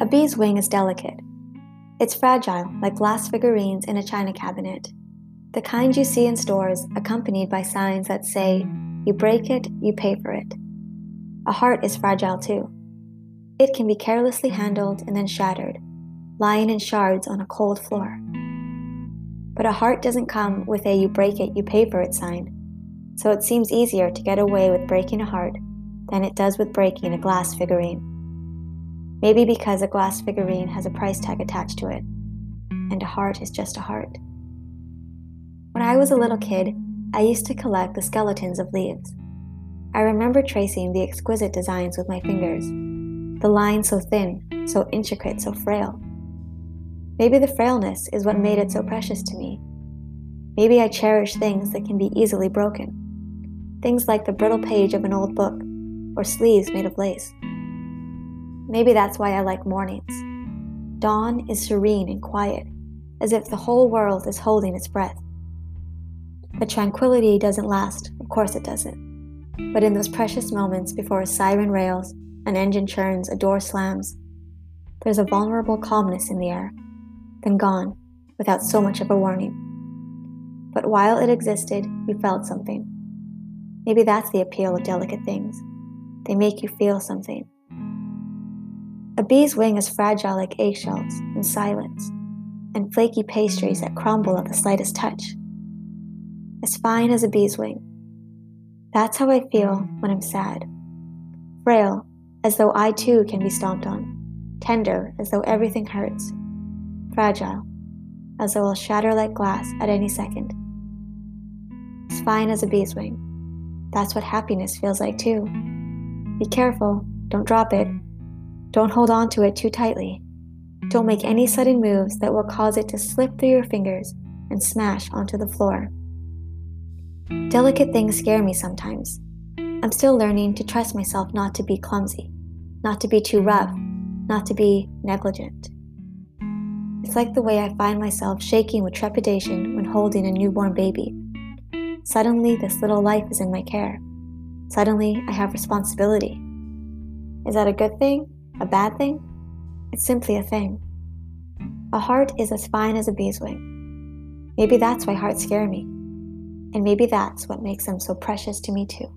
A bee's wing is delicate. It's fragile, like glass figurines in a china cabinet, the kind you see in stores accompanied by signs that say, You break it, you pay for it. A heart is fragile too. It can be carelessly handled and then shattered, lying in shards on a cold floor. But a heart doesn't come with a you break it, you pay for it sign, so it seems easier to get away with breaking a heart than it does with breaking a glass figurine. Maybe because a glass figurine has a price tag attached to it, and a heart is just a heart. When I was a little kid, I used to collect the skeletons of leaves. I remember tracing the exquisite designs with my fingers, the lines so thin, so intricate, so frail. Maybe the frailness is what made it so precious to me. Maybe I cherish things that can be easily broken. Things like the brittle page of an old book or sleeves made of lace. Maybe that's why I like mornings. Dawn is serene and quiet, as if the whole world is holding its breath. But tranquility doesn't last, of course it doesn't. But in those precious moments before a siren rails, an engine churns, a door slams, there's a vulnerable calmness in the air, then gone, without so much of a warning. But while it existed, you felt something. Maybe that's the appeal of delicate things. They make you feel something. A bee's wing is fragile like eggshells and silence, and flaky pastries that crumble at the slightest touch. As fine as a bee's wing. That's how I feel when I'm sad. Frail, as though I too can be stomped on. Tender, as though everything hurts. Fragile, as though I'll shatter like glass at any second. As fine as a bee's wing. That's what happiness feels like too. Be careful, don't drop it. Don't hold on to it too tightly. Don't make any sudden moves that will cause it to slip through your fingers and smash onto the floor. Delicate things scare me sometimes. I'm still learning to trust myself not to be clumsy, not to be too rough, not to be negligent. It's like the way I find myself shaking with trepidation when holding a newborn baby. Suddenly, this little life is in my care. Suddenly, I have responsibility. Is that a good thing? A bad thing? It's simply a thing. A heart is as fine as a bee's wing. Maybe that's why hearts scare me. And maybe that's what makes them so precious to me, too.